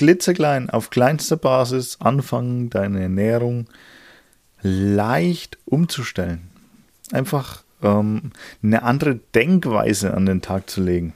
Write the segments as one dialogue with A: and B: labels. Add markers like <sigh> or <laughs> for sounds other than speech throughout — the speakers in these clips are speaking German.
A: klitzeklein, auf kleinster Basis anfangen, deine Ernährung leicht umzustellen. Einfach ähm, eine andere Denkweise an den Tag zu legen.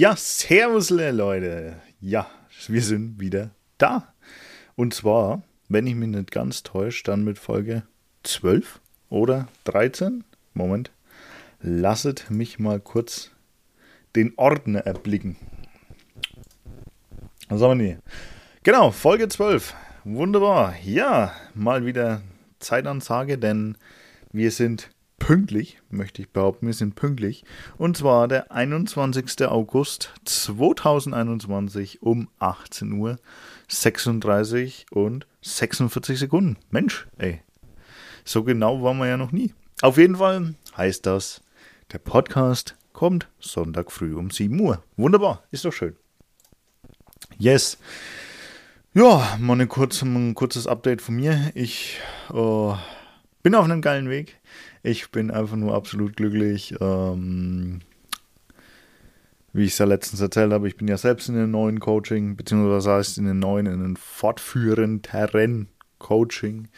A: Ja, servusle Leute. Ja, wir sind wieder da. Und zwar, wenn ich mich nicht ganz täusche, dann mit Folge 12 oder 13. Moment. Lasset mich mal kurz den Ordner erblicken. Was haben wir hier? Genau, Folge 12. Wunderbar. Ja, mal wieder Zeitansage, denn wir sind pünktlich, möchte ich behaupten, wir sind pünktlich. Und zwar der 21. August 2021 um 18 Uhr 36 und 46 Sekunden. Mensch, ey. So genau waren wir ja noch nie. Auf jeden Fall heißt das, der Podcast kommt Sonntag früh um 7 Uhr. Wunderbar, ist doch schön. Yes. Ja, mal ein kurzes Update von mir. Ich äh, bin auf einem geilen Weg. Ich bin einfach nur absolut glücklich. Ähm, wie ich es ja letztens erzählt habe, ich bin ja selbst in einem neuen Coaching, beziehungsweise heißt in einem neuen, in einem fortführenden Coaching.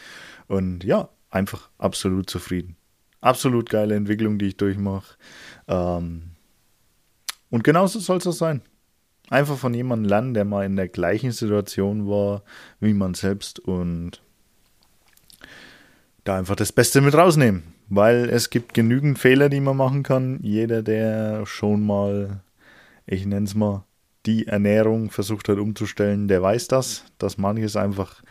A: Und ja, einfach absolut zufrieden. Absolut geile Entwicklung, die ich durchmache. Ähm, und genauso soll es auch sein. Einfach von jemandem lernen, der mal in der gleichen Situation war wie man selbst und da einfach das Beste mit rausnehmen weil es gibt genügend Fehler, die man machen kann. Jeder, der schon mal, ich nenne es mal, die Ernährung versucht hat umzustellen, der weiß das, dass manches einfach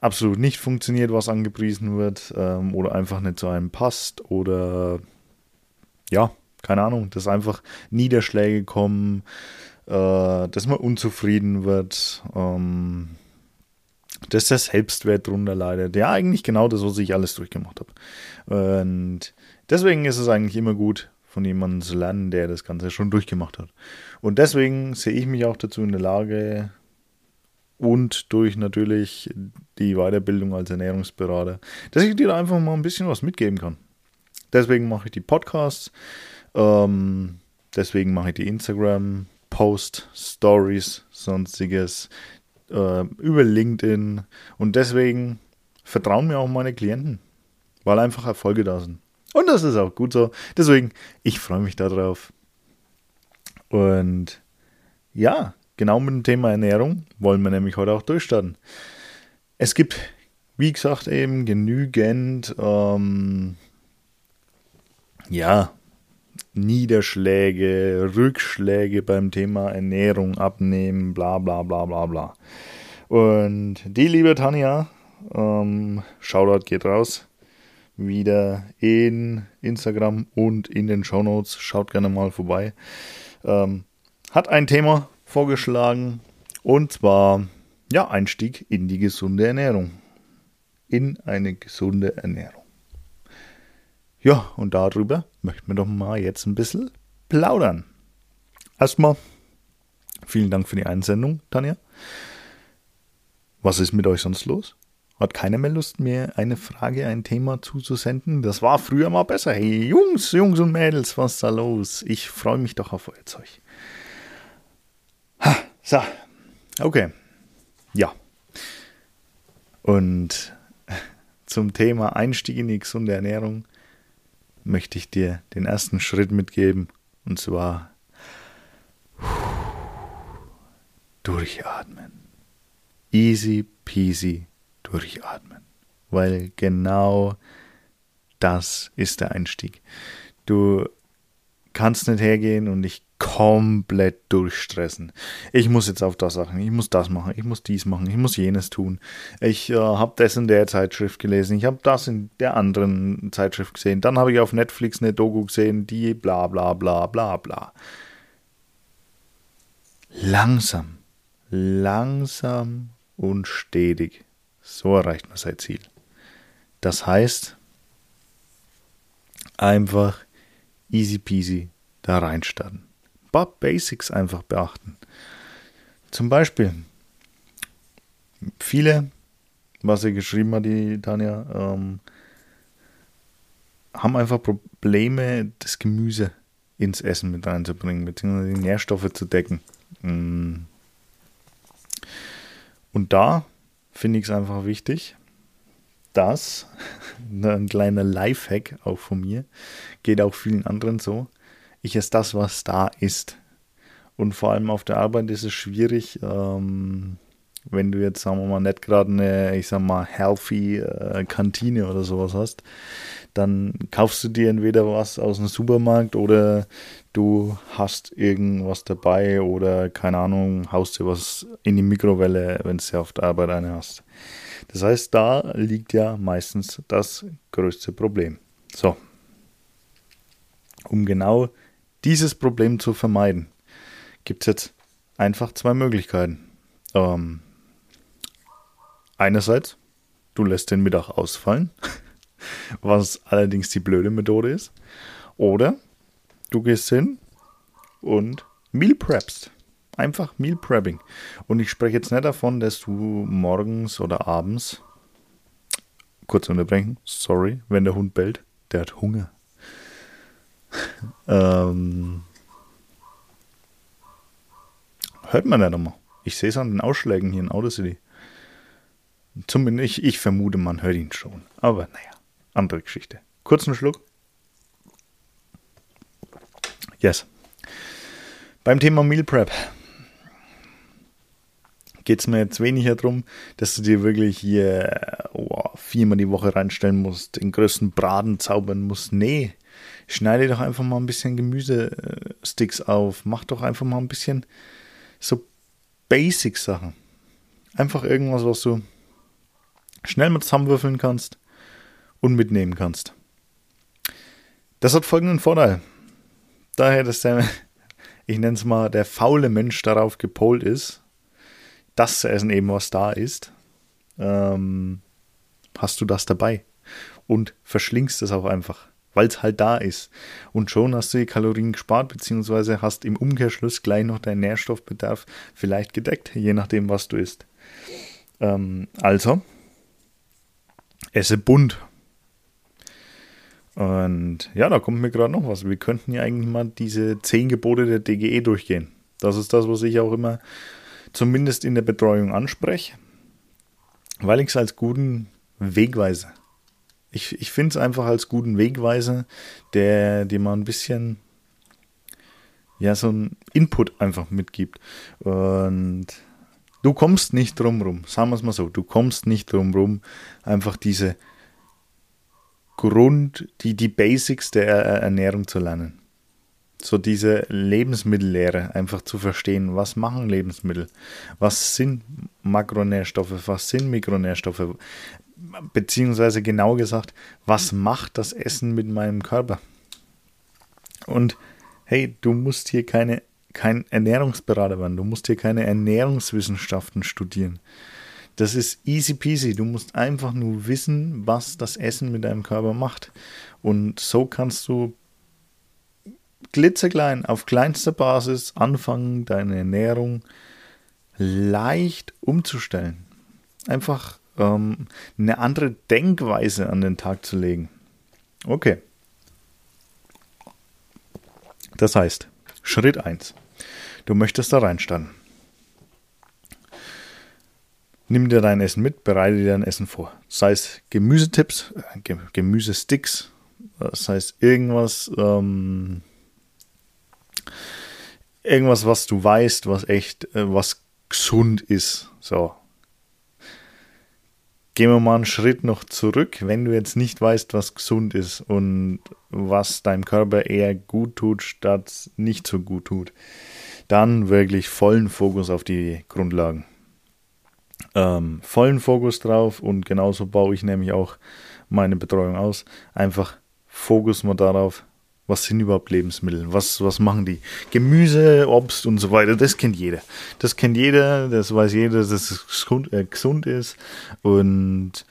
A: absolut nicht funktioniert, was angepriesen wird, ähm, oder einfach nicht zu einem passt, oder ja, keine Ahnung, dass einfach Niederschläge kommen, äh, dass man unzufrieden wird, ähm, dass der Selbstwert drunter leidet. Ja, eigentlich genau das, was ich alles durchgemacht habe. Und deswegen ist es eigentlich immer gut, von jemandem zu lernen, der das Ganze schon durchgemacht hat. Und deswegen sehe ich mich auch dazu in der Lage und durch natürlich die Weiterbildung als Ernährungsberater, dass ich dir da einfach mal ein bisschen was mitgeben kann. Deswegen mache ich die Podcasts, ähm, deswegen mache ich die Instagram, Post, Stories, sonstiges äh, über LinkedIn. Und deswegen vertrauen mir auch meine Klienten, weil einfach Erfolge da sind. Und das ist auch gut so. Deswegen, ich freue mich darauf. Und ja, genau mit dem Thema Ernährung wollen wir nämlich heute auch durchstarten. Es gibt, wie gesagt, eben genügend, ähm, ja, Niederschläge, Rückschläge beim Thema Ernährung, Abnehmen, bla bla bla bla bla. Und die liebe Tanja, ähm, Shoutout geht raus, wieder in Instagram und in den Show Notes. Schaut gerne mal vorbei. Ähm, hat ein Thema vorgeschlagen und zwar ja Einstieg in die gesunde Ernährung. In eine gesunde Ernährung. Ja, und darüber möchten wir doch mal jetzt ein bisschen plaudern. Erstmal vielen Dank für die Einsendung, Tanja. Was ist mit euch sonst los? Hat keiner mehr Lust, mir eine Frage, ein Thema zuzusenden? Das war früher mal besser. Hey, Jungs, Jungs und Mädels, was ist da los? Ich freue mich doch auf euer Zeug. Ha, so, okay. Ja. Und <laughs> zum Thema Einstieg in die gesunde Ernährung möchte ich dir den ersten Schritt mitgeben. Und zwar durchatmen. Easy peasy durchatmen. Weil genau das ist der Einstieg. Du kannst nicht hergehen und dich komplett durchstressen. Ich muss jetzt auf das Sachen, ich muss das machen, ich muss dies machen, ich muss jenes tun. Ich äh, habe das in der Zeitschrift gelesen, ich habe das in der anderen Zeitschrift gesehen, dann habe ich auf Netflix eine Doku gesehen, die bla bla bla bla bla. Langsam, langsam und stetig, so erreicht man sein Ziel. Das heißt, einfach easy peasy da reinstarten. Paar Basics einfach beachten. Zum Beispiel, viele, was sie geschrieben hat, die Tanja, ähm, haben einfach Probleme, das Gemüse ins Essen mit reinzubringen, beziehungsweise die Nährstoffe zu decken. Mm. Und da finde ich es einfach wichtig, dass <laughs> ein kleiner Lifehack auch von mir, geht auch vielen anderen so, ich esse das, was da ist. Und vor allem auf der Arbeit ist es schwierig, ähm, wenn du jetzt, sagen wir mal, nicht gerade eine, ich sag mal, healthy äh, Kantine oder sowas hast, dann kaufst du dir entweder was aus dem Supermarkt oder du hast irgendwas dabei oder keine Ahnung, haust dir was in die Mikrowelle, wenn du ja auf der Arbeit eine hast. Das heißt, da liegt ja meistens das größte Problem. So. Um genau dieses Problem zu vermeiden, gibt es jetzt einfach zwei Möglichkeiten. Ähm, einerseits, du lässt den Mittag ausfallen, <laughs> was allerdings die blöde Methode ist. Oder du gehst hin und Meal preppst. Einfach Meal Prepping. Und ich spreche jetzt nicht davon, dass du morgens oder abends, kurz unterbrechen, sorry, wenn der Hund bellt, der hat Hunger. Ähm, hört man ja nochmal. Ich sehe es an den Ausschlägen hier in Auto City. Zumindest ich, ich vermute, man hört ihn schon. Aber naja, andere Geschichte. Kurzen Schluck. Yes. Beim Thema Meal Prep geht es mir jetzt weniger darum, dass du dir wirklich hier oh, viermal die Woche reinstellen musst, den größten Braten zaubern musst. Nee, schneide doch einfach mal ein bisschen Gemüsesticks auf. Mach doch einfach mal ein bisschen so Basic-Sachen. Einfach irgendwas, was du schnell mit zusammenwürfeln kannst und mitnehmen kannst. Das hat folgenden Vorteil. Daher, dass der, <laughs> ich nenne es mal, der faule Mensch darauf gepolt ist, das zu essen eben, was da ist, ähm, hast du das dabei und verschlingst es auch einfach, weil es halt da ist. Und schon hast du die Kalorien gespart, beziehungsweise hast im Umkehrschluss gleich noch deinen Nährstoffbedarf vielleicht gedeckt, je nachdem, was du isst. Ähm, also, esse bunt. Und ja, da kommt mir gerade noch was. Wir könnten ja eigentlich mal diese zehn Gebote der DGE durchgehen. Das ist das, was ich auch immer zumindest in der Betreuung anspreche, weil ich es als guten Wegweiser. Ich, ich finde es einfach als guten Wegweiser, der dir mal ein bisschen ja, so ein Input einfach mitgibt. Und du kommst nicht drum rum, sagen wir es mal so, du kommst nicht drum rum, einfach diese Grund, die, die Basics der Ernährung zu lernen so diese Lebensmittellehre einfach zu verstehen. Was machen Lebensmittel? Was sind Makronährstoffe? Was sind Mikronährstoffe? Beziehungsweise genau gesagt, was macht das Essen mit meinem Körper? Und hey, du musst hier keine, kein Ernährungsberater werden, du musst hier keine Ernährungswissenschaften studieren. Das ist easy peasy. Du musst einfach nur wissen, was das Essen mit deinem Körper macht. Und so kannst du klitzeklein, auf kleinster Basis anfangen, deine Ernährung leicht umzustellen. Einfach ähm, eine andere Denkweise an den Tag zu legen. Okay. Das heißt, Schritt 1. Du möchtest da reinstarten. Nimm dir dein Essen mit, bereite dir dein Essen vor. Sei es Gemüsetipps, äh, Gemüsesticks, das heißt irgendwas, ähm, irgendwas, was du weißt, was echt, äh, was gesund ist. So. Gehen wir mal einen Schritt noch zurück, wenn du jetzt nicht weißt, was gesund ist und was deinem Körper eher gut tut, statt nicht so gut tut, dann wirklich vollen Fokus auf die Grundlagen. Ähm, vollen Fokus drauf und genauso baue ich nämlich auch meine Betreuung aus. Einfach Fokus mal darauf, was sind überhaupt Lebensmittel? Was, was machen die? Gemüse, Obst und so weiter, das kennt jeder. Das kennt jeder, das weiß jeder, dass es gesund, äh, gesund ist. Und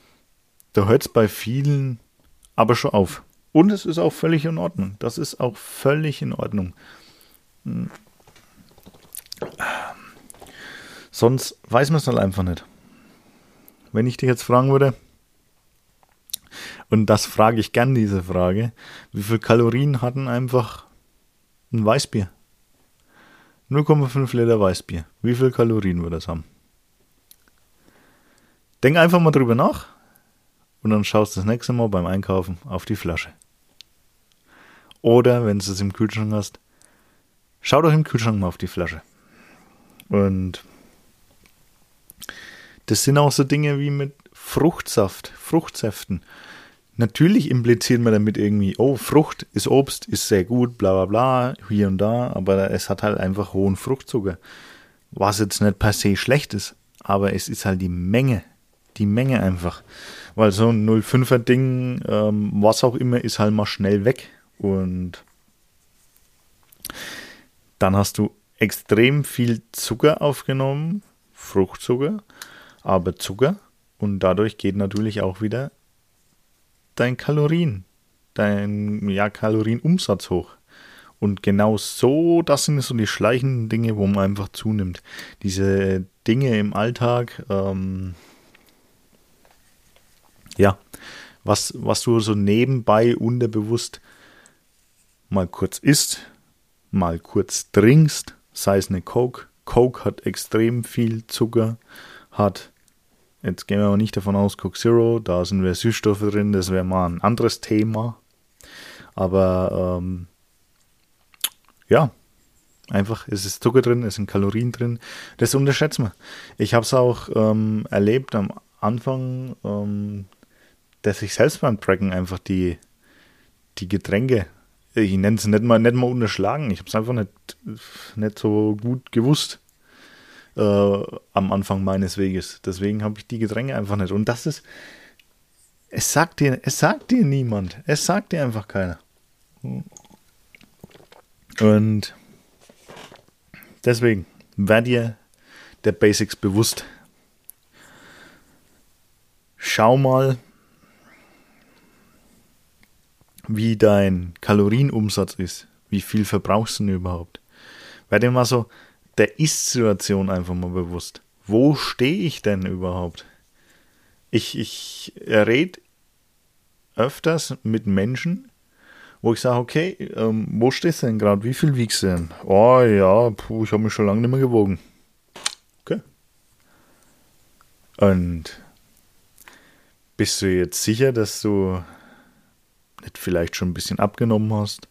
A: da hört es bei vielen aber schon auf. Und es ist auch völlig in Ordnung. Das ist auch völlig in Ordnung. Hm. Sonst weiß man es halt einfach nicht. Wenn ich dich jetzt fragen würde, und das frage ich gern, diese Frage, wie viel Kalorien hatten einfach ein Weißbier? 0,5 Liter Weißbier. Wie viel Kalorien würde das haben? Denk einfach mal drüber nach und dann schaust du das nächste Mal beim Einkaufen auf die Flasche. Oder wenn du es im Kühlschrank hast, schau doch im Kühlschrank mal auf die Flasche. Und das sind auch so Dinge wie mit Fruchtsaft, Fruchtsäften. Natürlich impliziert man damit irgendwie, oh, Frucht ist Obst, ist sehr gut, bla bla bla, hier und da, aber es hat halt einfach hohen Fruchtzucker. Was jetzt nicht per se schlecht ist, aber es ist halt die Menge, die Menge einfach. Weil so ein 05er Ding, ähm, was auch immer, ist halt mal schnell weg. Und dann hast du extrem viel Zucker aufgenommen, Fruchtzucker, aber Zucker. Und dadurch geht natürlich auch wieder dein Kalorien, dein ja, Kalorienumsatz hoch. Und genau so, das sind so die schleichenden Dinge, wo man einfach zunimmt. Diese Dinge im Alltag, ähm, ja, was, was du so nebenbei unterbewusst mal kurz isst, mal kurz trinkst, sei es eine Coke. Coke hat extrem viel Zucker, hat Jetzt gehen wir aber nicht davon aus, Coke Zero, da sind wir Süßstoffe drin, das wäre mal ein anderes Thema. Aber ähm, ja, einfach, es ist Zucker drin, es sind Kalorien drin. Das unterschätzt man. Ich habe es auch ähm, erlebt am Anfang, ähm, dass ich selbst beim Tracken einfach die, die Getränke, ich nenne es nicht mal, nicht mal unterschlagen, ich habe es einfach nicht, nicht so gut gewusst äh, am Anfang meines Weges. Deswegen habe ich die Getränke einfach nicht. Und das ist, es sagt dir, es sagt dir niemand. Es sagt dir einfach keiner. Und deswegen, werd dir der Basics bewusst. Schau mal, wie dein Kalorienumsatz ist. Wie viel verbrauchst du denn überhaupt? Werde dir mal so der Ist-Situation einfach mal bewusst. Wo stehe ich denn überhaupt? Ich, ich rede öfters mit Menschen, wo ich sage, okay, ähm, wo stehst du denn gerade? Wie viel wiegst du denn? Oh ja, puh, ich habe mich schon lange nicht mehr gewogen. Okay. Und bist du jetzt sicher, dass du nicht vielleicht schon ein bisschen abgenommen hast?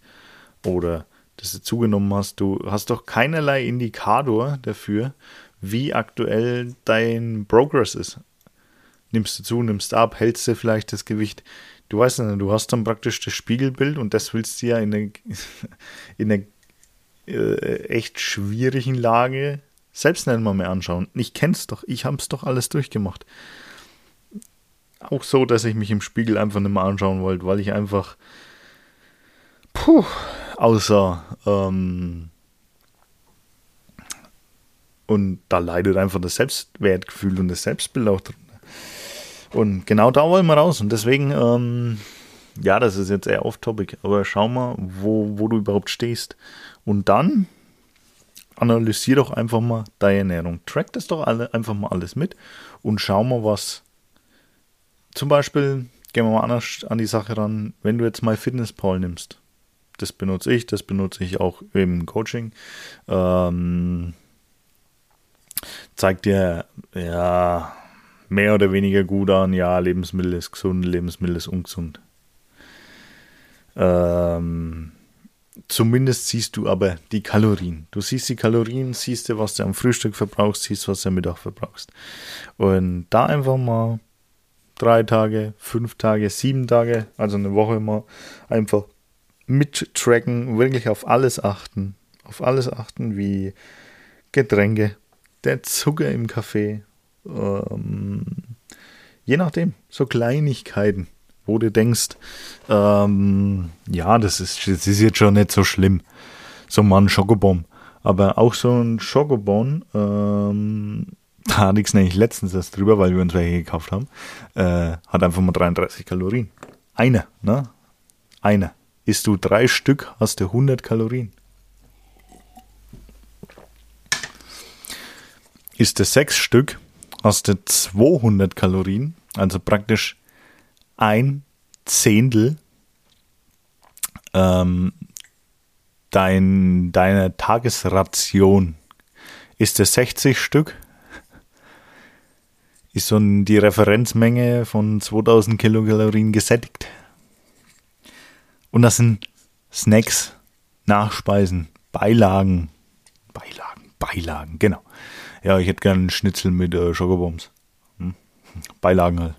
A: Oder dass du zugenommen hast. Du hast doch keinerlei Indikator dafür, wie aktuell dein Progress ist. Nimmst du zu, nimmst ab, hältst du vielleicht das Gewicht. Du weißt nicht, du hast dann praktisch das Spiegelbild und das willst du ja in einer, <laughs> in einer äh, echt schwierigen Lage selbst nicht mal mehr anschauen. Ich kenn's doch, ich hab's doch alles durchgemacht. Auch so, dass ich mich im Spiegel einfach nicht mehr anschauen wollte, weil ich einfach puh, außer ähm, und da leidet einfach das Selbstwertgefühl und das Selbstbild auch drin. Und genau da wollen wir raus. Und deswegen, ähm, ja, das ist jetzt eher off-topic, aber schau mal, wo, wo du überhaupt stehst. Und dann analysier doch einfach mal deine Ernährung. Track das doch alle, einfach mal alles mit und schau mal, was. Zum Beispiel, gehen wir mal anders an die Sache ran, wenn du jetzt mal Fitnesspal nimmst das benutze ich, das benutze ich auch im Coaching. Ähm, zeigt dir ja mehr oder weniger gut an, ja, Lebensmittel ist gesund, Lebensmittel ist ungesund. Ähm, zumindest siehst du aber die Kalorien. Du siehst die Kalorien, siehst du, was du am Frühstück verbrauchst, siehst, was du am Mittag verbrauchst. Und da einfach mal drei Tage, fünf Tage, sieben Tage, also eine Woche mal einfach mittracken, wirklich auf alles achten. Auf alles achten, wie Getränke, der Zucker im Kaffee. Ähm, je nachdem, so Kleinigkeiten, wo du denkst, ähm, ja, das ist, das ist jetzt schon nicht so schlimm. So mal ein Schokobon. Aber auch so ein Schokobon, ähm, <laughs> da hatte ich es nämlich letztens erst drüber, weil wir uns welche gekauft haben, äh, hat einfach mal 33 Kalorien. Eine, ne? Eine. Isst du drei Stück, hast du 100 Kalorien. Isst du sechs Stück, hast du 200 Kalorien, also praktisch ein Zehntel ähm, dein, deiner Tagesration. Ist es 60 Stück? Ist so die Referenzmenge von 2000 Kilokalorien gesättigt? Und das sind Snacks, Nachspeisen, Beilagen, Beilagen, Beilagen, genau. Ja, ich hätte gerne einen Schnitzel mit äh, Schokobombs. Hm? Beilagen halt.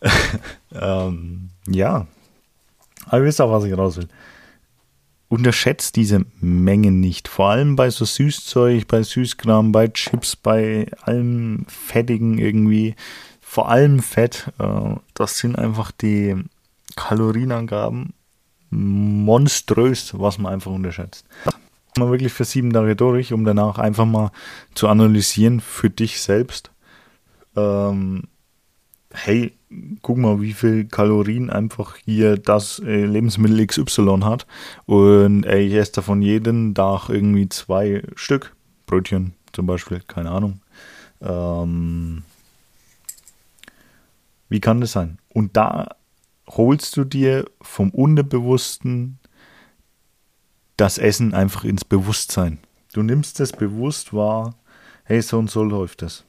A: <laughs> ähm, ja. Aber ihr wisst auch, was ich raus will. Unterschätzt diese Mengen nicht. Vor allem bei so Süßzeug, bei Süßkram, bei Chips, bei allem Fettigen irgendwie. Vor allem Fett. Äh, das sind einfach die Kalorienangaben monströs, was man einfach unterschätzt. Man wirklich für sieben Tage durch, um danach einfach mal zu analysieren für dich selbst. Ähm, hey, guck mal, wie viel Kalorien einfach hier das äh, Lebensmittel XY hat. Und ey, ich esse davon jeden Tag irgendwie zwei Stück. Brötchen zum Beispiel, keine Ahnung. Ähm, wie kann das sein? Und da holst du dir vom Unterbewussten das Essen einfach ins Bewusstsein. Du nimmst es bewusst wahr, hey, so und so läuft es.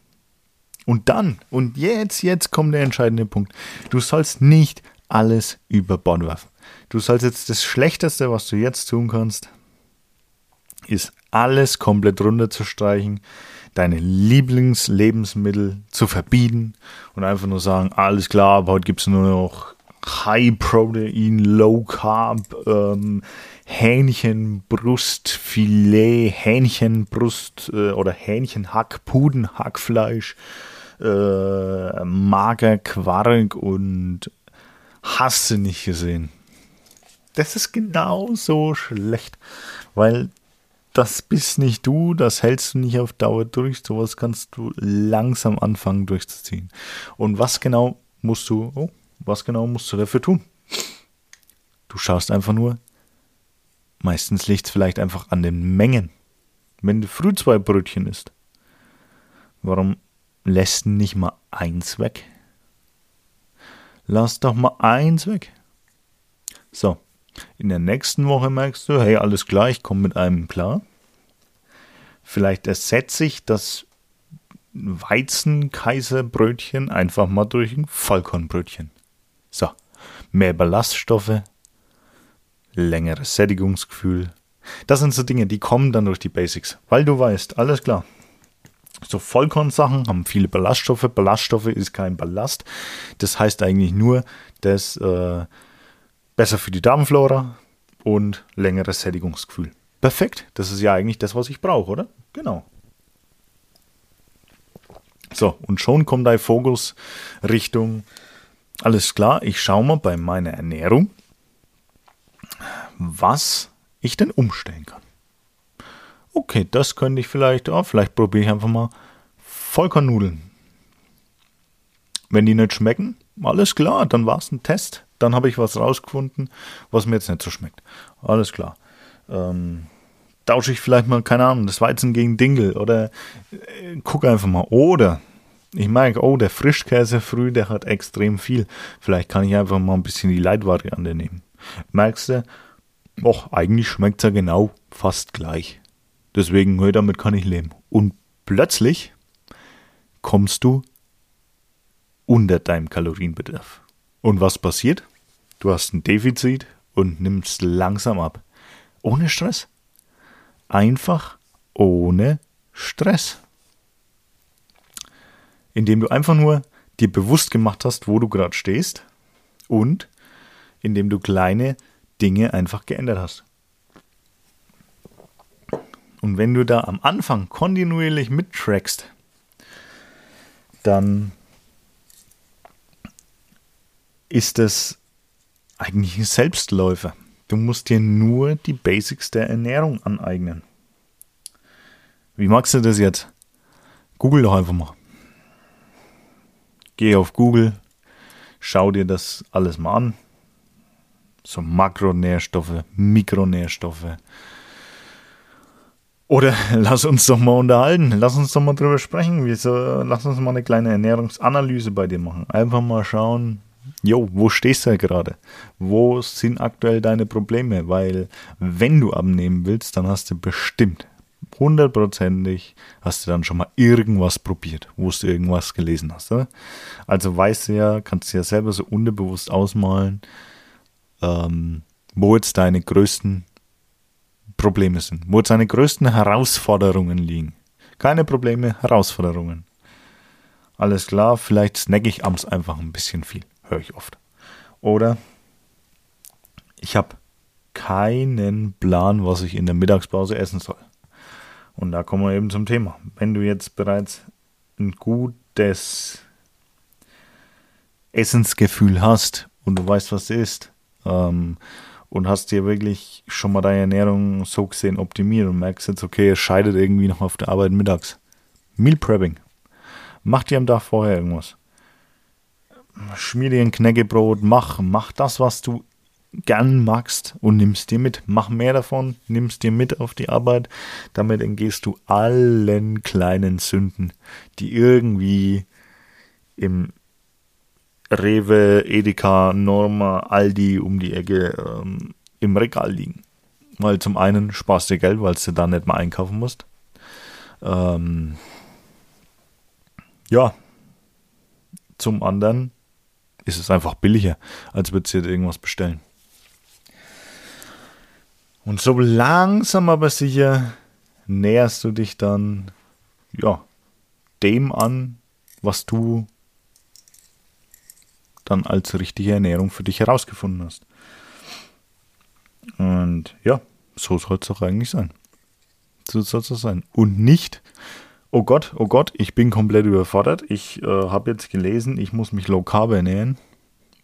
A: Und dann, und jetzt, jetzt kommt der entscheidende Punkt. Du sollst nicht alles über Bord werfen. Du sollst jetzt das Schlechteste, was du jetzt tun kannst, ist alles komplett runterzustreichen, deine Lieblingslebensmittel zu verbieten und einfach nur sagen, alles klar, aber heute gibt es nur noch High Protein, Low Carb, ähm, Hähnchenbrustfilet, Hähnchenbrust äh, oder Hähnchenhack, Pudenhackfleisch, äh, Magerquark und hast du nicht gesehen. Das ist genauso schlecht, weil das bist nicht du, das hältst du nicht auf Dauer durch, sowas kannst du langsam anfangen durchzuziehen. Und was genau musst du, oh, was genau musst du dafür tun? Du schaust einfach nur, meistens liegt es vielleicht einfach an den Mengen. Wenn du früh zwei Brötchen isst, warum lässt nicht mal eins weg. Lass doch mal eins weg. So, in der nächsten Woche merkst du, hey, alles klar, ich komme mit einem klar. Vielleicht ersetze ich das Weizenkaiserbrötchen einfach mal durch ein Vollkornbrötchen. So, mehr Ballaststoffe, längeres Sättigungsgefühl. Das sind so Dinge, die kommen dann durch die Basics, weil du weißt, alles klar, so Vollkornsachen haben viele Ballaststoffe. Ballaststoffe ist kein Ballast. Das heißt eigentlich nur, dass äh, besser für die Darmflora und längeres Sättigungsgefühl. Perfekt. Das ist ja eigentlich das, was ich brauche, oder? Genau. So, und schon kommt dein Fokus Richtung, alles klar, ich schaue mal bei meiner Ernährung, was ich denn umstellen kann okay, das könnte ich vielleicht, oh, vielleicht probiere ich einfach mal Vollkornnudeln. Wenn die nicht schmecken, alles klar, dann war es ein Test. Dann habe ich was rausgefunden, was mir jetzt nicht so schmeckt. Alles klar. Ähm, tausche ich vielleicht mal, keine Ahnung, das Weizen gegen Dinkel oder äh, guck einfach mal. Oder ich merke, oh, der Frischkäse früh, der hat extrem viel. Vielleicht kann ich einfach mal ein bisschen die Leitvariante nehmen. Merkst du, och, eigentlich schmeckt es ja genau fast gleich. Deswegen, hey, damit kann ich leben. Und plötzlich kommst du unter deinem Kalorienbedarf. Und was passiert? Du hast ein Defizit und nimmst langsam ab. Ohne Stress. Einfach ohne Stress. Indem du einfach nur dir bewusst gemacht hast, wo du gerade stehst und indem du kleine Dinge einfach geändert hast. Und wenn du da am Anfang kontinuierlich mittrackst, dann ist es eigentlich ein Selbstläufer. Du musst dir nur die Basics der Ernährung aneignen. Wie magst du das jetzt? Google doch einfach mal. Geh auf Google, schau dir das alles mal an. So Makronährstoffe, Mikronährstoffe. Oder <laughs> lass uns doch mal unterhalten, lass uns doch mal drüber sprechen. Wieso, lass uns mal eine kleine Ernährungsanalyse bei dir machen. Einfach mal schauen, jo, wo stehst du gerade? Wo sind aktuell deine Probleme? Weil wenn du abnehmen willst, dann hast du bestimmt hundertprozentig hast du dann schon mal irgendwas probiert, wo du irgendwas gelesen hast. Oder? Also weißt du ja, kannst du ja selber so unterbewusst ausmalen, ähm, wo jetzt deine größten Probleme sind, wo jetzt deine größten Herausforderungen liegen. Keine Probleme, Herausforderungen. Alles klar, vielleicht snacke ich abends einfach ein bisschen viel, höre ich oft. Oder ich habe keinen Plan, was ich in der Mittagspause essen soll. Und da kommen wir eben zum Thema. Wenn du jetzt bereits ein gutes Essensgefühl hast und du weißt, was es ist, ähm, und hast dir wirklich schon mal deine Ernährung so gesehen optimiert und merkst jetzt, okay, es scheidet irgendwie noch auf der Arbeit mittags. Meal Prepping. Mach dir am Tag vorher irgendwas. Schmier dir ein Knäckebrot, mach, mach das, was du gern magst und nimmst dir mit. Mach mehr davon, nimmst dir mit auf die Arbeit. Damit entgehst du allen kleinen Sünden, die irgendwie im Rewe, Edeka, Norma, Aldi um die Ecke ähm, im Regal liegen. Weil zum einen sparst du Geld, weil du da nicht mal einkaufen musst. Ähm, ja. Zum anderen ist es einfach billiger, als würdest du dir irgendwas bestellen. Und so langsam aber sicher näherst du dich dann, ja, dem an, was du dann als richtige Ernährung für dich herausgefunden hast. Und ja, so soll es doch eigentlich sein. So soll es sein. Und nicht, oh Gott, oh Gott, ich bin komplett überfordert. Ich äh, habe jetzt gelesen, ich muss mich carb ernähren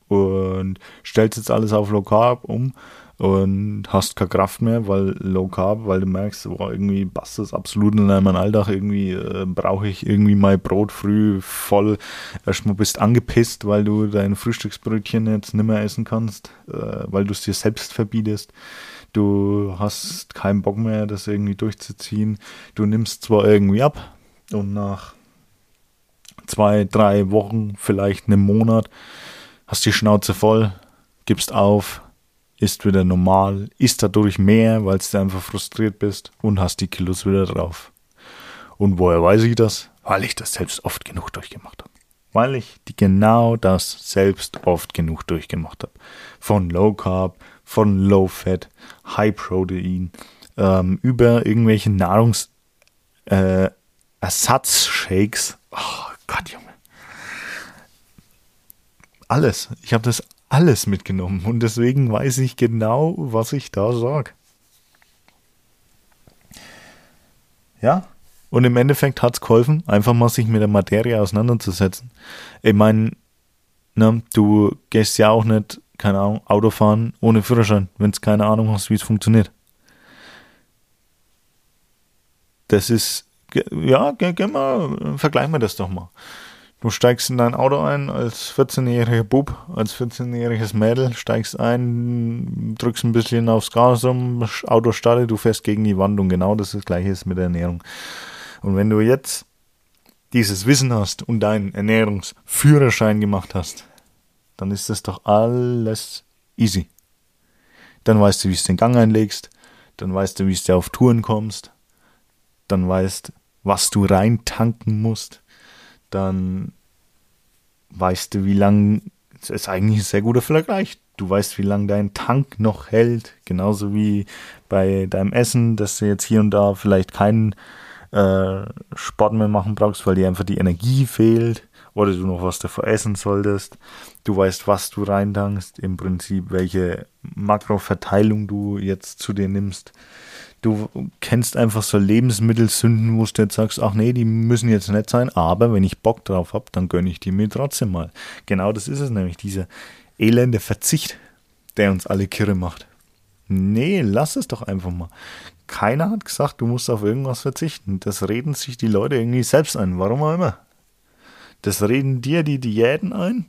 A: und stellst jetzt alles auf carb um und hast keine Kraft mehr, weil Low Carb, weil du merkst, boah, irgendwie passt das absolut in meinem Alltag, irgendwie äh, brauche ich irgendwie mein Brot früh voll. Erstmal bist angepisst, weil du dein Frühstücksbrötchen jetzt nicht mehr essen kannst, äh, weil du es dir selbst verbietest. Du hast keinen Bock mehr, das irgendwie durchzuziehen. Du nimmst zwar irgendwie ab und nach zwei, drei Wochen, vielleicht einem Monat, hast die Schnauze voll, gibst auf, ist wieder normal, isst dadurch mehr, weil du einfach frustriert bist und hast die Kilos wieder drauf. Und woher weiß ich das? Weil ich das selbst oft genug durchgemacht habe. Weil ich die genau das selbst oft genug durchgemacht habe. Von Low Carb, von Low Fat, High Protein, ähm, über irgendwelche Nahrungsersatzshakes. Äh, oh Gott, Junge. Alles. Ich habe das alles mitgenommen und deswegen weiß ich genau, was ich da sage. Ja, und im Endeffekt hat es geholfen, einfach mal sich mit der Materie auseinanderzusetzen. Ich meine, ne, du gehst ja auch nicht, keine Ahnung, Auto fahren ohne Führerschein, wenn du keine Ahnung hast, wie es funktioniert. Das ist, ja, geh, mal, vergleichen wir das doch mal. Du steigst in dein Auto ein als 14-jähriger Bub, als 14-jähriges Mädel, steigst ein, drückst ein bisschen aufs Gas um, Auto startet, du fährst gegen die Wand und genau das, das gleiche ist mit der Ernährung. Und wenn du jetzt dieses Wissen hast und deinen Ernährungsführerschein gemacht hast, dann ist das doch alles easy. Dann weißt du, wie du den Gang einlegst, dann weißt du, wie du auf Touren kommst, dann weißt, was du reintanken musst, dann weißt du, wie lang, das ist eigentlich ein sehr guter Vergleich. Du weißt, wie lange dein Tank noch hält, genauso wie bei deinem Essen, dass du jetzt hier und da vielleicht keinen äh, Sport mehr machen brauchst, weil dir einfach die Energie fehlt oder du noch was davor essen solltest. Du weißt, was du reintankst, im Prinzip, welche Makroverteilung du jetzt zu dir nimmst du kennst einfach so Lebensmittelsünden, wo du jetzt sagst, ach nee, die müssen jetzt nicht sein, aber wenn ich Bock drauf habe, dann gönne ich die mir trotzdem mal. Genau das ist es nämlich, dieser elende Verzicht, der uns alle kirre macht. Nee, lass es doch einfach mal. Keiner hat gesagt, du musst auf irgendwas verzichten. Das reden sich die Leute irgendwie selbst ein. Warum auch immer. Das reden dir die Diäten ein,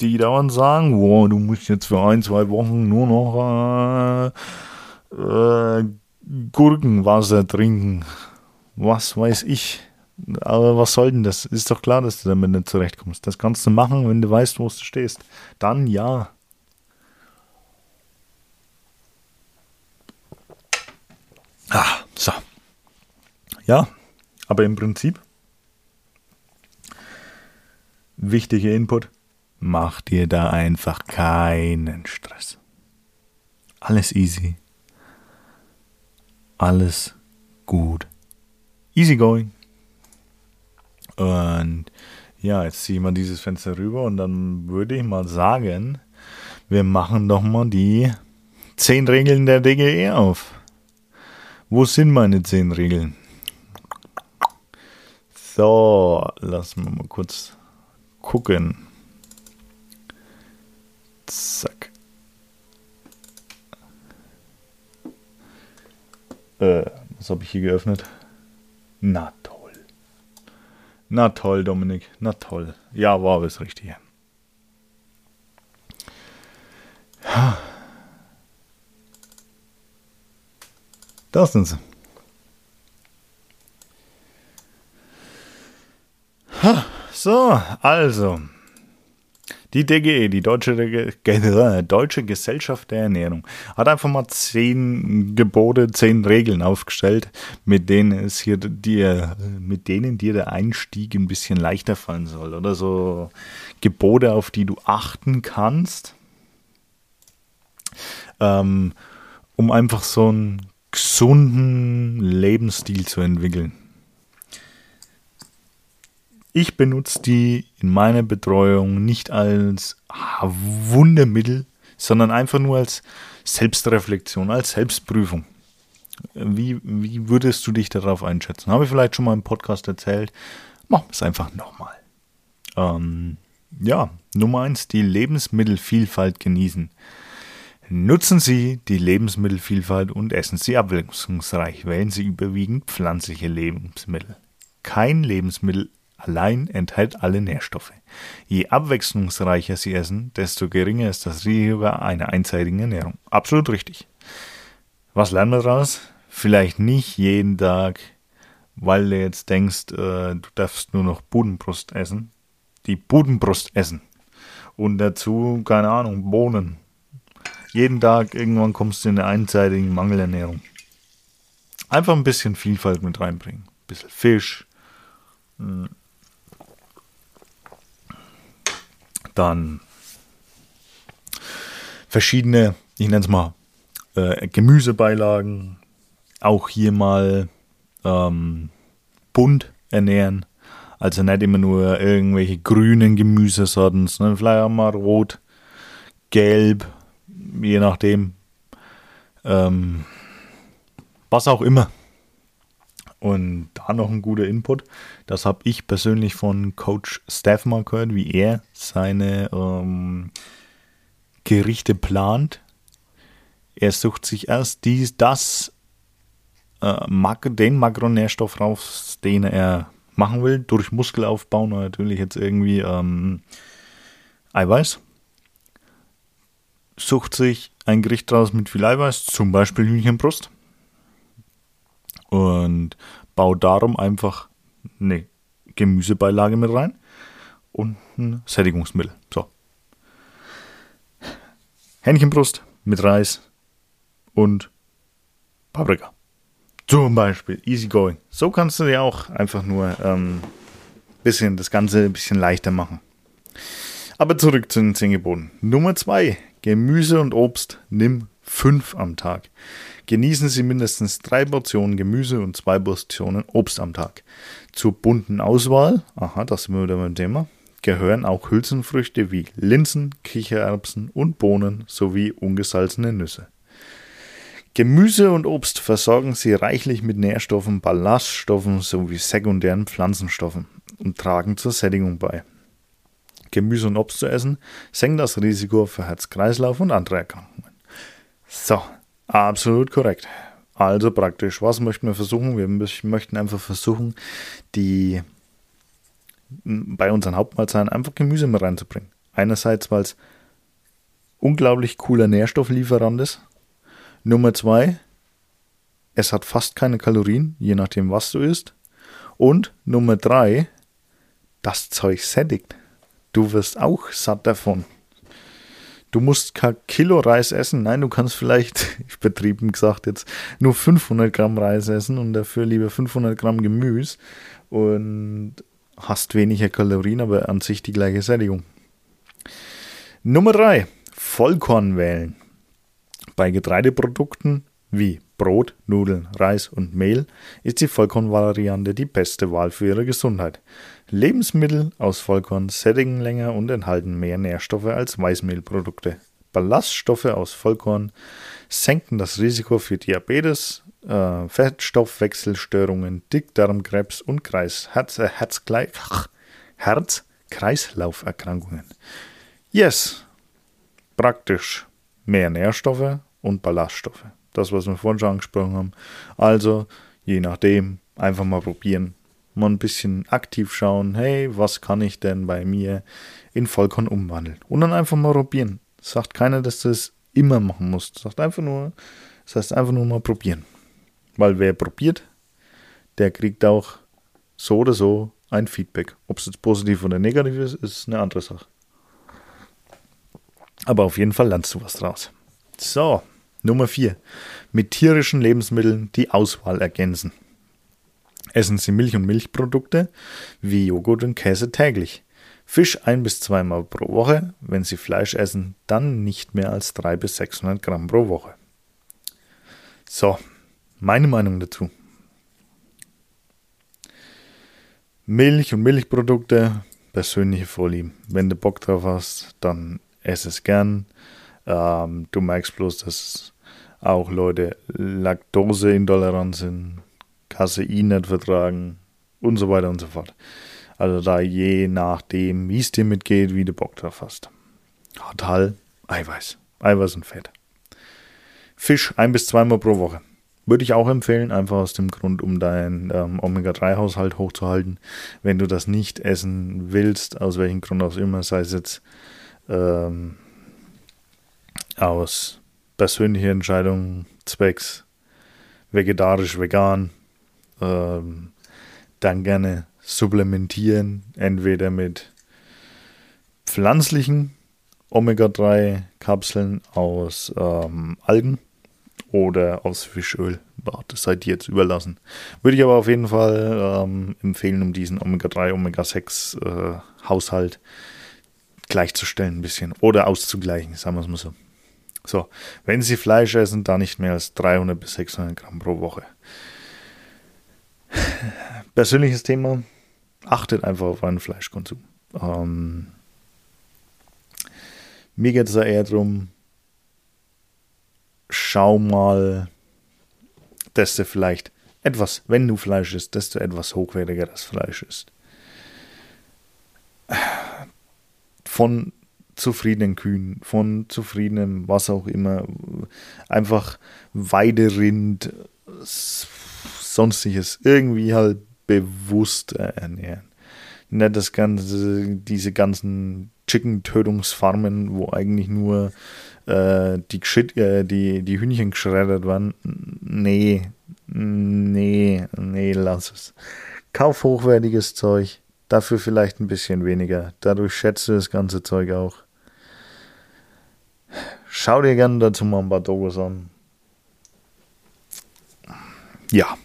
A: die dauernd sagen, wow, du musst jetzt für ein, zwei Wochen nur noch äh, äh, Gurkenwasser trinken. Was weiß ich. Aber was soll denn das? Ist doch klar, dass du damit nicht zurechtkommst. Das kannst du machen, wenn du weißt, wo du stehst. Dann ja. Ah, so. Ja, aber im Prinzip wichtiger Input, mach dir da einfach keinen Stress. Alles easy. Alles gut. Easy going. Und ja, jetzt ziehe ich mal dieses Fenster rüber und dann würde ich mal sagen, wir machen doch mal die 10 Regeln der DGE auf. Wo sind meine 10 Regeln? So, lassen wir mal kurz gucken. Zack. Äh, was habe ich hier geöffnet? Na toll. Na toll, Dominik. Na toll. Ja, war das Richtige. Da sind sie. So, also. Die DGE, die Deutsche, Deutsche Gesellschaft der Ernährung, hat einfach mal zehn Gebote, zehn Regeln aufgestellt, mit denen es hier dir, mit denen dir der Einstieg ein bisschen leichter fallen soll. Oder so Gebote, auf die du achten kannst, ähm, um einfach so einen gesunden Lebensstil zu entwickeln. Ich benutze die in meiner Betreuung nicht als Wundermittel, sondern einfach nur als Selbstreflexion, als Selbstprüfung. Wie, wie würdest du dich darauf einschätzen? Habe ich vielleicht schon mal im Podcast erzählt. Machen wir es einfach nochmal. Ähm, ja, Nummer eins: die Lebensmittelvielfalt genießen. Nutzen Sie die Lebensmittelvielfalt und essen Sie abwechslungsreich. Wählen Sie überwiegend pflanzliche Lebensmittel. Kein Lebensmittel allein enthält alle Nährstoffe. Je abwechslungsreicher Sie essen, desto geringer ist das Risiko einer einseitigen Ernährung. Absolut richtig. Was lernen wir daraus? Vielleicht nicht jeden Tag, weil du jetzt denkst, äh, du darfst nur noch Budenbrust essen. Die Budenbrust essen. Und dazu, keine Ahnung, Bohnen. Jeden Tag irgendwann kommst du in eine einseitige Mangelernährung. Einfach ein bisschen Vielfalt mit reinbringen. Ein bisschen Fisch, hm. Dann verschiedene, ich nenne es mal, äh, Gemüsebeilagen, auch hier mal ähm, bunt ernähren. Also nicht immer nur irgendwelche grünen Gemüsesorten, sondern vielleicht auch mal rot, gelb, je nachdem. Ähm, was auch immer. Und da noch ein guter Input. Das habe ich persönlich von Coach Staffman gehört, wie er seine ähm, Gerichte plant. Er sucht sich erst dies, das, äh, den Makronährstoff raus, den er machen will, durch Muskelaufbau und natürlich jetzt irgendwie ähm, Eiweiß. Sucht sich ein Gericht raus mit viel Eiweiß, zum Beispiel Hühnchenbrust und baue darum einfach eine Gemüsebeilage mit rein und ein Sättigungsmittel. So. Hähnchenbrust mit Reis und Paprika. Zum Beispiel. Easy going. So kannst du dir auch einfach nur ähm, bisschen das Ganze ein bisschen leichter machen. Aber zurück zu den 10 Geboten. Nummer 2. Gemüse und Obst nimm 5 am Tag genießen Sie mindestens drei Portionen Gemüse und zwei Portionen Obst am Tag. Zur bunten Auswahl, aha, das sind wir wieder beim Thema, gehören auch Hülsenfrüchte wie Linsen, Kichererbsen und Bohnen sowie ungesalzene Nüsse. Gemüse und Obst versorgen sie reichlich mit Nährstoffen, Ballaststoffen sowie sekundären Pflanzenstoffen und tragen zur Sättigung bei. Gemüse und Obst zu essen senkt das Risiko für Herz-Kreislauf und andere Erkrankungen. So, absolut korrekt. Also praktisch, was möchten wir versuchen? Wir möchten einfach versuchen, die bei unseren Hauptmahlzeiten einfach Gemüse mit reinzubringen. Einerseits, weil es unglaublich cooler Nährstofflieferant ist. Nummer zwei, es hat fast keine Kalorien, je nachdem, was du isst. Und Nummer drei, das Zeug sättigt. Du wirst auch satt davon. Du musst kein Kilo Reis essen. Nein, du kannst vielleicht, <laughs> ich betrieben gesagt jetzt, nur 500 Gramm Reis essen und dafür lieber 500 Gramm Gemüse und hast weniger Kalorien, aber an sich die gleiche Sättigung. Nummer drei, Vollkorn wählen. Bei Getreideprodukten wie Brot, Nudeln, Reis und Mehl ist die Vollkornvariante die beste Wahl für Ihre Gesundheit. Lebensmittel aus Vollkorn sättigen länger und enthalten mehr Nährstoffe als Weißmehlprodukte. Ballaststoffe aus Vollkorn senken das Risiko für Diabetes, äh, Fettstoffwechselstörungen, Dickdarmkrebs und Kreis, Herz, äh, Herz-Kreislauferkrankungen. Yes, praktisch mehr Nährstoffe und Ballaststoffe. Das, was wir vorhin schon angesprochen haben. Also, je nachdem, einfach mal probieren. Mal ein bisschen aktiv schauen, hey, was kann ich denn bei mir in Vollkorn umwandeln? Und dann einfach mal probieren. Sagt keiner, dass du es immer machen musst. Sagt einfach nur, das heißt einfach nur mal probieren. Weil wer probiert, der kriegt auch so oder so ein Feedback. Ob es jetzt positiv oder negativ ist, ist eine andere Sache. Aber auf jeden Fall lernst du was draus. So, Nummer 4. Mit tierischen Lebensmitteln die Auswahl ergänzen. Essen Sie Milch und Milchprodukte wie Joghurt und Käse täglich. Fisch ein bis zweimal pro Woche. Wenn Sie Fleisch essen, dann nicht mehr als 300 bis 600 Gramm pro Woche. So, meine Meinung dazu. Milch und Milchprodukte, persönliche Vorlieben. Wenn du Bock drauf hast, dann ess es gern. Ähm, du merkst bloß, dass auch Leute Laktoseintolerant sind, Casein nicht vertragen und so weiter und so fort. Also da je nachdem, wie es dir mitgeht, wie du Bock drauf hast. Total Eiweiß. Eiweiß und Fett. Fisch ein bis zweimal pro Woche. Würde ich auch empfehlen, einfach aus dem Grund, um deinen ähm, Omega-3-Haushalt hochzuhalten. Wenn du das nicht essen willst, aus welchem Grund auch immer, sei es jetzt ähm, aus persönlicher Entscheidung, zwecks vegetarisch, vegan, ähm, dann gerne supplementieren, entweder mit pflanzlichen Omega-3-Kapseln aus ähm, Algen oder aus Fischöl. Das seid ihr jetzt überlassen. Würde ich aber auf jeden Fall ähm, empfehlen, um diesen Omega-3, Omega-6-Haushalt äh, gleichzustellen ein bisschen oder auszugleichen, sagen wir es mal so. So, wenn Sie Fleisch essen, dann nicht mehr als 300 bis 600 Gramm pro Woche. <laughs> Persönliches Thema, achtet einfach auf euren Fleischkonsum. Ähm, mir geht es da eher darum, schau mal, dass du vielleicht etwas, wenn du Fleisch isst, dass du etwas hochwertigeres Fleisch isst. Von zufriedenen Kühen, von zufriedenem was auch immer, einfach Weiderind, sonstiges, irgendwie halt bewusst ernähren. Nicht das ganze, diese ganzen Chicken-Tötungsfarmen, wo eigentlich nur äh, die, äh, die, die Hühnchen geschreddert werden. Nee, nee, nee, lass es. Kauf hochwertiges Zeug, dafür vielleicht ein bisschen weniger. Dadurch schätzt du das ganze Zeug auch. Schau dir gerne dazu mal ein paar Dogos an. Ja.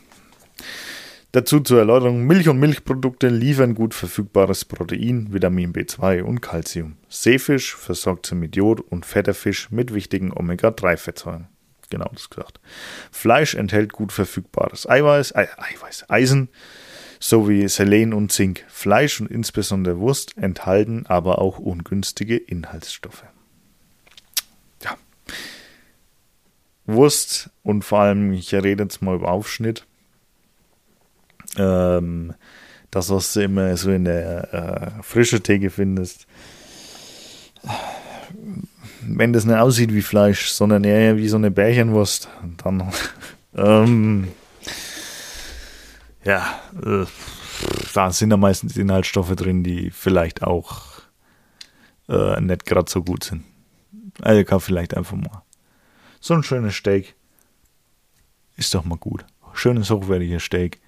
A: Dazu zur Erläuterung: Milch und Milchprodukte liefern gut verfügbares Protein, Vitamin B2 und Calcium. Seefisch versorgt sie mit Jod und fetter Fisch mit wichtigen Omega-3-Fettsäuren. Genau das gesagt. Fleisch enthält gut verfügbares Eiweiß, äh, Eiweiß, Eisen sowie Selen und Zink. Fleisch und insbesondere Wurst enthalten aber auch ungünstige Inhaltsstoffe. Ja. Wurst und vor allem, ich rede jetzt mal über Aufschnitt, ähm, das, was du immer so in der äh, frische Theke findest. wenn das nicht aussieht wie Fleisch, sondern eher wie so eine Bärchenwurst, dann <laughs> ähm, ja, äh, da sind da meistens Inhaltsstoffe drin, die vielleicht auch äh, nicht gerade so gut sind. Also kann vielleicht einfach mal so ein schönes Steak ist doch mal gut. Schönes, hochwertiges Steak.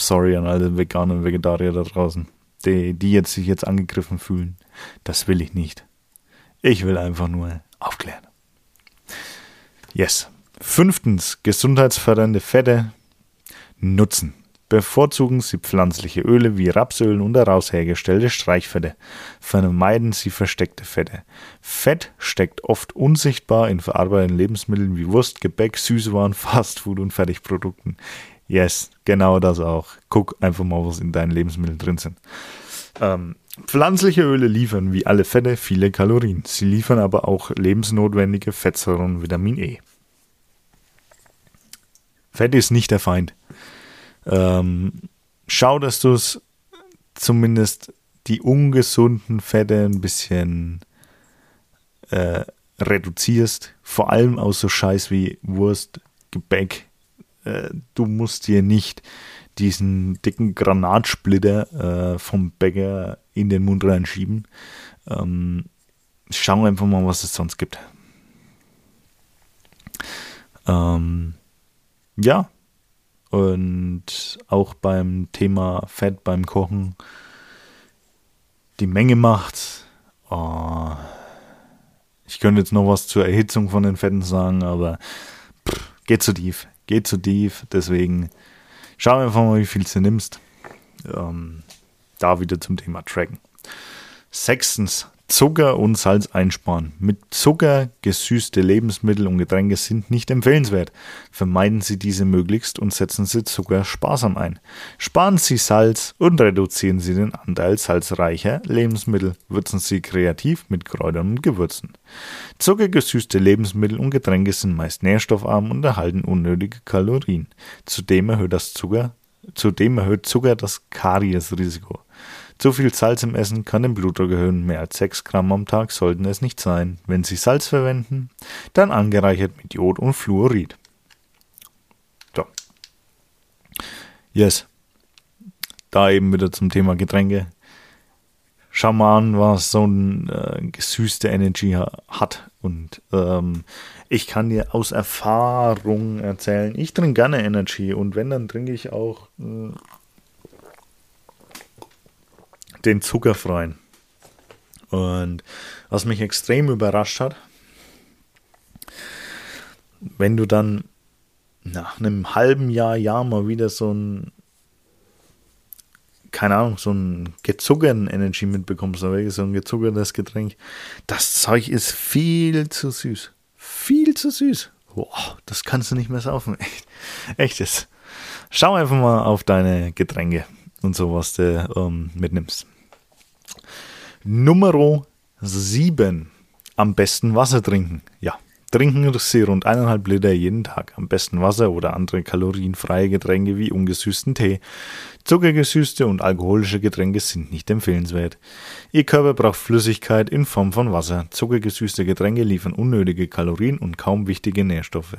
A: Sorry an alle Veganer und Vegetarier da draußen, die, die jetzt sich jetzt angegriffen fühlen. Das will ich nicht. Ich will einfach nur aufklären. Yes. Fünftens, gesundheitsfördernde Fette nutzen bevorzugen Sie pflanzliche Öle wie Rapsöl und daraus hergestellte Streichfette. Vermeiden Sie versteckte Fette. Fett steckt oft unsichtbar in verarbeiteten Lebensmitteln wie Wurst, Gebäck, Süßwaren, <laughs> Fastfood und Fertigprodukten. Yes, genau das auch. Guck einfach mal, was in deinen Lebensmitteln drin sind. Ähm, pflanzliche Öle liefern wie alle Fette viele Kalorien. Sie liefern aber auch lebensnotwendige Fettsäuren und Vitamin E. Fett ist nicht der Feind. Ähm, schau, dass du es zumindest die ungesunden Fette ein bisschen äh, reduzierst. Vor allem aus so Scheiß wie Wurst, Gebäck. Äh, du musst dir nicht diesen dicken Granatsplitter äh, vom Bäcker in den Mund reinschieben. Ähm, schau einfach mal, was es sonst gibt. Ähm, ja, und auch beim Thema Fett beim Kochen, die Menge macht. Oh, ich könnte jetzt noch was zur Erhitzung von den Fetten sagen, aber pff, geht zu tief. Geht zu tief. Deswegen schau einfach mal, wie viel du nimmst. Ähm, da wieder zum Thema Tracken. Sechstens, Zucker und Salz einsparen. Mit Zucker gesüßte Lebensmittel und Getränke sind nicht empfehlenswert. Vermeiden Sie diese möglichst und setzen Sie Zucker sparsam ein. Sparen Sie Salz und reduzieren Sie den Anteil salzreicher Lebensmittel. Würzen Sie kreativ mit Kräutern und Gewürzen. Zuckergesüßte Lebensmittel und Getränke sind meist nährstoffarm und erhalten unnötige Kalorien. Zudem erhöht das Zucker Zudem erhöht Zucker das Kariesrisiko. Zu viel Salz im Essen kann den Blutdruck erhöhen. Mehr als 6 Gramm am Tag sollten es nicht sein. Wenn Sie Salz verwenden, dann angereichert mit Jod und Fluorid. So. Yes. Da eben wieder zum Thema Getränke. Schau mal an, was so ein äh, gesüßte Energy hat. Und ähm, ich kann dir aus Erfahrung erzählen, ich trinke gerne Energy und wenn, dann trinke ich auch äh, den zuckerfreien. Und was mich extrem überrascht hat, wenn du dann nach einem halben Jahr, Jahr mal wieder so ein, keine Ahnung, so ein gezuckerten Energy mitbekommst, oder so ein gezuckertes Getränk, das Zeug ist viel zu süß. Viel zu süß. Boah, das kannst du nicht mehr saufen. <laughs> Echt, echtes. Schau einfach mal auf deine Getränke und so, was du ähm, mitnimmst. Nummer 7. Am besten Wasser trinken. Ja, trinken Sie rund eineinhalb Liter jeden Tag. Am besten Wasser oder andere kalorienfreie Getränke wie ungesüßten Tee. Zuckergesüßte und alkoholische Getränke sind nicht empfehlenswert. Ihr Körper braucht Flüssigkeit in Form von Wasser. Zuckergesüßte Getränke liefern unnötige Kalorien und kaum wichtige Nährstoffe.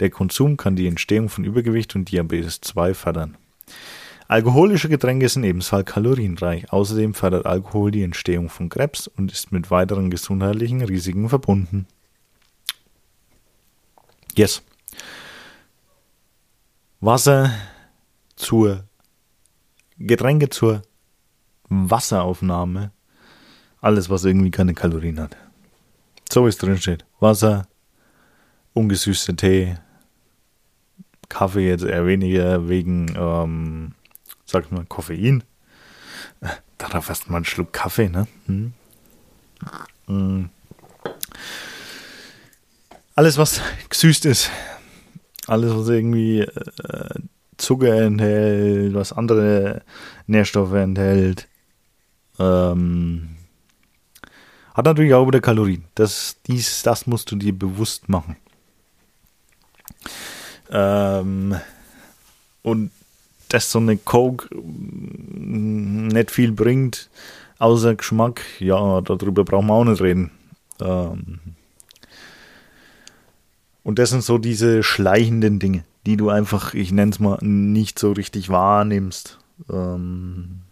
A: Der Konsum kann die Entstehung von Übergewicht und Diabetes 2 fördern. Alkoholische Getränke sind ebenfalls kalorienreich. Außerdem fördert Alkohol die Entstehung von Krebs und ist mit weiteren gesundheitlichen Risiken verbunden. Yes. Wasser zur Getränke zur Wasseraufnahme. Alles, was irgendwie keine Kalorien hat. So wie es drin steht. Wasser, ungesüßter Tee, Kaffee jetzt eher weniger wegen ähm, sag ich mal, Koffein. Darauf erst mal einen Schluck Kaffee, ne? Hm. Hm. Alles, was gesüßt ist, alles, was irgendwie äh, Zucker enthält, was andere Nährstoffe enthält, ähm, hat natürlich auch wieder Kalorien. Das, dies, das musst du dir bewusst machen. Ähm, und dass so eine Coke mm, nicht viel bringt, außer Geschmack, ja, darüber brauchen wir auch nicht reden. Ähm, und das sind so diese schleichenden Dinge, die du einfach, ich nenne es mal, nicht so richtig wahrnimmst. Ähm,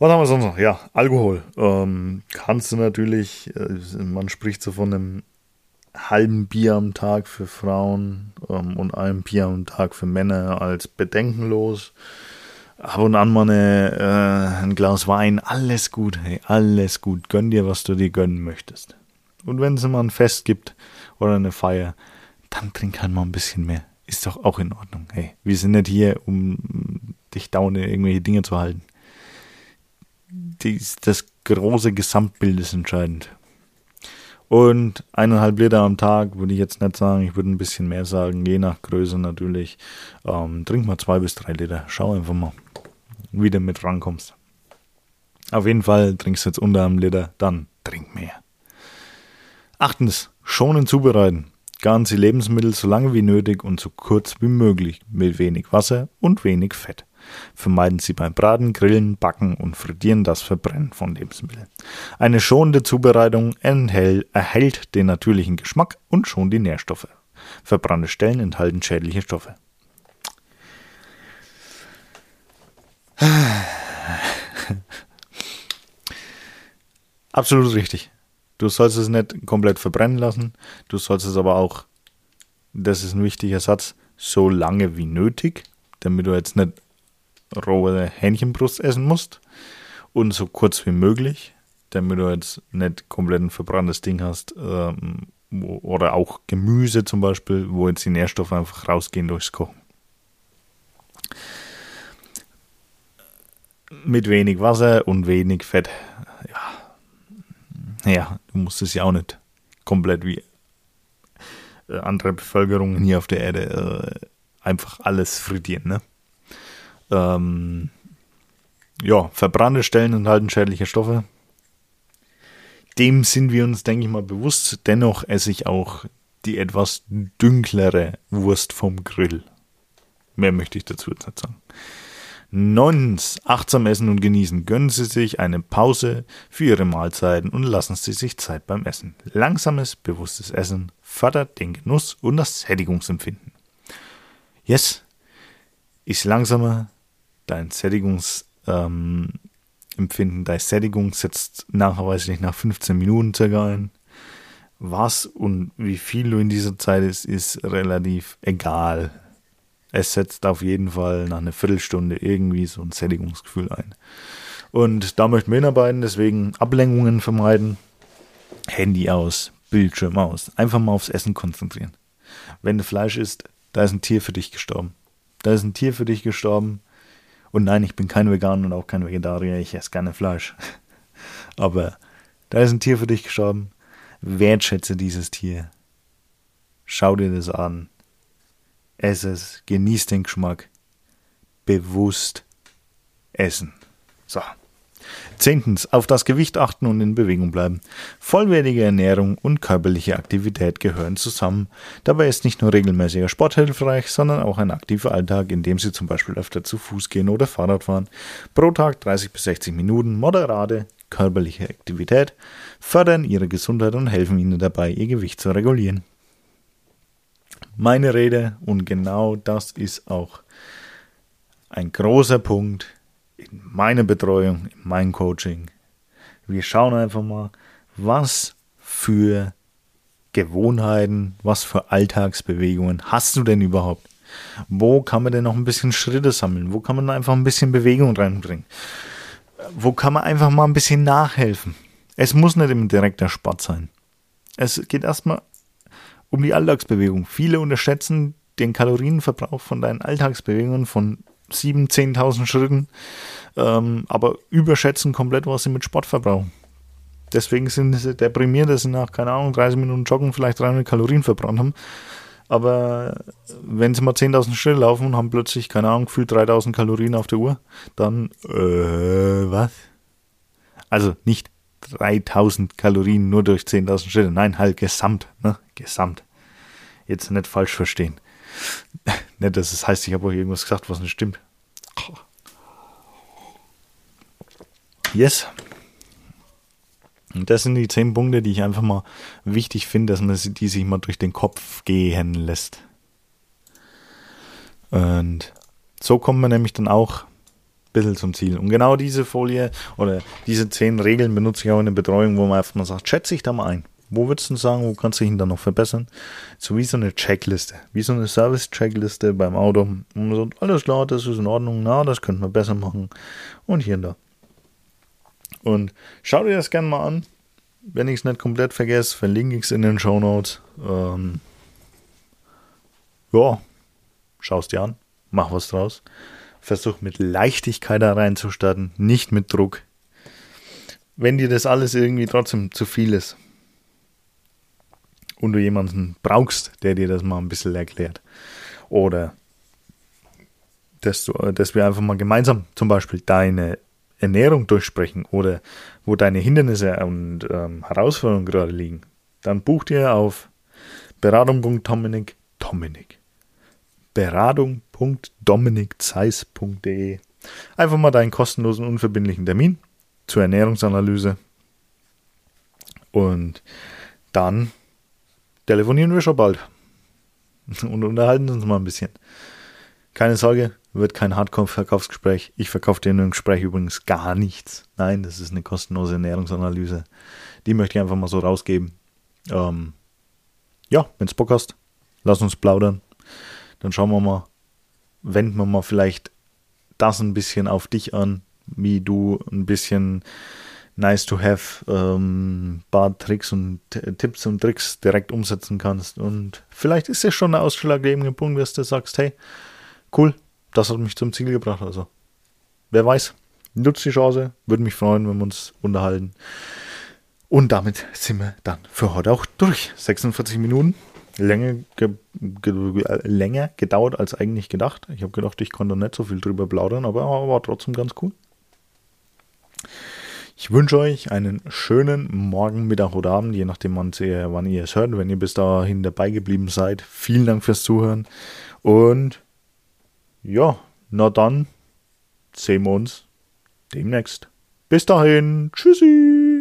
A: was haben wir sonst noch? Ja, Alkohol. Ähm, kannst du natürlich, äh, man spricht so von einem halben Bier am Tag für Frauen ähm, und einem Bier am Tag für Männer als bedenkenlos. Ab und an mal äh, ein Glas Wein, alles gut, hey, alles gut. Gönn dir, was du dir gönnen möchtest. Und wenn es mal ein Fest gibt oder eine Feier, dann trink halt mal ein bisschen mehr. Ist doch auch in Ordnung. Hey, wir sind nicht hier, um dich dauernd irgendwelche Dinge zu halten. Dies, das große Gesamtbild ist entscheidend. Und eineinhalb Liter am Tag würde ich jetzt nicht sagen, ich würde ein bisschen mehr sagen, je nach Größe natürlich. Ähm, trink mal zwei bis drei Liter. Schau einfach mal, wie du mit rankommst. Auf jeden Fall trinkst du jetzt unter einem Liter, dann trink mehr. Achtens, schonend zubereiten. Garen Sie Lebensmittel so lange wie nötig und so kurz wie möglich mit wenig Wasser und wenig Fett. Vermeiden Sie beim Braten, Grillen, Backen und Frittieren das Verbrennen von Lebensmitteln. Eine schonende Zubereitung enthält, erhält den natürlichen Geschmack und schont die Nährstoffe. Verbrannte Stellen enthalten schädliche Stoffe. <sighs> Absolut richtig. Du sollst es nicht komplett verbrennen lassen. Du sollst es aber auch, das ist ein wichtiger Satz, so lange wie nötig, damit du jetzt nicht rohe Hähnchenbrust essen musst. Und so kurz wie möglich, damit du jetzt nicht komplett ein verbranntes Ding hast. Ähm, oder auch Gemüse zum Beispiel, wo jetzt die Nährstoffe einfach rausgehen durchs Kochen. Mit wenig Wasser und wenig Fett. Ja, ja du musst es ja auch nicht komplett wie äh, andere Bevölkerungen hier auf der Erde äh, einfach alles frittieren, ne? Ähm, ja, verbrannte Stellen enthalten schädliche Stoffe. Dem sind wir uns, denke ich mal, bewusst. Dennoch esse ich auch die etwas dünklere Wurst vom Grill. Mehr möchte ich dazu jetzt nicht sagen. Neuntens, achtsam essen und genießen. Gönnen Sie sich eine Pause für Ihre Mahlzeiten und lassen Sie sich Zeit beim Essen. Langsames, bewusstes Essen fördert den Genuss und das Sättigungsempfinden. Yes, ist langsamer, dein Sättigungsempfinden, ähm, deine Sättigung setzt nachweislich nach 15 Minuten circa ein. Was und wie viel du in dieser Zeit ist, ist relativ egal. Es setzt auf jeden Fall nach einer Viertelstunde irgendwie so ein Sättigungsgefühl ein. Und da möchten wir hinarbeiten, deswegen Ablenkungen vermeiden. Handy aus, Bildschirm aus. Einfach mal aufs Essen konzentrieren. Wenn du Fleisch isst, da ist ein Tier für dich gestorben. Da ist ein Tier für dich gestorben. Und nein, ich bin kein Veganer und auch kein Vegetarier, ich esse gerne Fleisch. <laughs> Aber da ist ein Tier für dich gestorben. Wertschätze dieses Tier. Schau dir das an. Ess es, genieß den Geschmack. Bewusst essen. So. Zehntens, auf das Gewicht achten und in Bewegung bleiben. Vollwertige Ernährung und körperliche Aktivität gehören zusammen. Dabei ist nicht nur regelmäßiger Sport hilfreich, sondern auch ein aktiver Alltag, in dem Sie zum Beispiel öfter zu Fuß gehen oder Fahrrad fahren. Pro Tag 30 bis 60 Minuten moderate körperliche Aktivität fördern Ihre Gesundheit und helfen Ihnen dabei, Ihr Gewicht zu regulieren. Meine Rede und genau das ist auch ein großer Punkt in meiner Betreuung, in meinem Coaching. Wir schauen einfach mal, was für Gewohnheiten, was für Alltagsbewegungen hast du denn überhaupt? Wo kann man denn noch ein bisschen Schritte sammeln? Wo kann man einfach ein bisschen Bewegung reinbringen? Wo kann man einfach mal ein bisschen nachhelfen? Es muss nicht immer direkter Sport sein. Es geht erstmal um die Alltagsbewegung. Viele unterschätzen den Kalorienverbrauch von deinen Alltagsbewegungen von 7.000, 10.000 Schritten, ähm, aber überschätzen komplett, was sie mit Sport verbrauchen. Deswegen sind sie deprimiert, dass sie nach, keine Ahnung, 30 Minuten Joggen vielleicht 300 Kalorien verbrannt haben. Aber wenn sie mal 10.000 Schritte laufen und haben plötzlich, keine Ahnung, gefühlt 3.000 Kalorien auf der Uhr, dann, äh, was? Also nicht 3.000 Kalorien nur durch 10.000 Schritte, nein, halt gesamt, ne? Gesamt. Jetzt nicht falsch verstehen. <laughs> Dass es heißt, ich habe euch irgendwas gesagt, was nicht stimmt. Yes. Und das sind die zehn Punkte, die ich einfach mal wichtig finde, dass man die sich mal durch den Kopf gehen lässt. Und so kommt man nämlich dann auch ein bisschen zum Ziel. Und genau diese Folie oder diese zehn Regeln benutze ich auch in der Betreuung, wo man einfach mal sagt, schätze ich da mal ein. Wo würdest du sagen, wo kannst du ihn dann noch verbessern? So wie so eine Checkliste, wie so eine Service-Checkliste beim Auto. Und sagt, alles klar, das ist in Ordnung, na, das könnte man besser machen. Und hier und da. Und schau dir das gerne mal an. Wenn ich es nicht komplett vergesse, verlinke ich es in den Show Notes. Ähm, ja, schau es dir an, mach was draus. Versuch mit Leichtigkeit da reinzustarten, nicht mit Druck. Wenn dir das alles irgendwie trotzdem zu viel ist und du jemanden brauchst, der dir das mal ein bisschen erklärt, oder dass, du, dass wir einfach mal gemeinsam zum Beispiel deine Ernährung durchsprechen oder wo deine Hindernisse und ähm, Herausforderungen gerade liegen, dann buch dir auf beratung.dominik Dominik. beratung.dominikzeiss.de einfach mal deinen kostenlosen unverbindlichen Termin zur Ernährungsanalyse. Und dann telefonieren wir schon bald <laughs> und unterhalten uns mal ein bisschen. Keine Sorge, wird kein Hardcore-Verkaufsgespräch. Ich verkaufe dir in einem Gespräch übrigens gar nichts. Nein, das ist eine kostenlose Ernährungsanalyse. Die möchte ich einfach mal so rausgeben. Ähm, ja, wenn du Bock hast, lass uns plaudern. Dann schauen wir mal, wenden wir mal vielleicht das ein bisschen auf dich an, wie du ein bisschen nice to have ähm, paar Tricks und Tipps und Tricks direkt umsetzen kannst. Und vielleicht ist es schon der ausschlaggebende Punkt, dass du sagst, hey, cool, das hat mich zum Ziel gebracht. Also, wer weiß, nutzt die Chance, würde mich freuen, wenn wir uns unterhalten. Und damit sind wir dann für heute auch durch. 46 Minuten. Länger, ge ge länger gedauert als eigentlich gedacht. Ich habe gedacht, ich konnte nicht so viel drüber plaudern, aber war trotzdem ganz cool. Ich wünsche euch einen schönen Morgen, Mittag oder Abend, je nachdem, wann ihr es hört. Wenn ihr bis dahin dabei geblieben seid, vielen Dank fürs Zuhören und ja, na dann sehen wir uns demnächst. Bis dahin, tschüssi.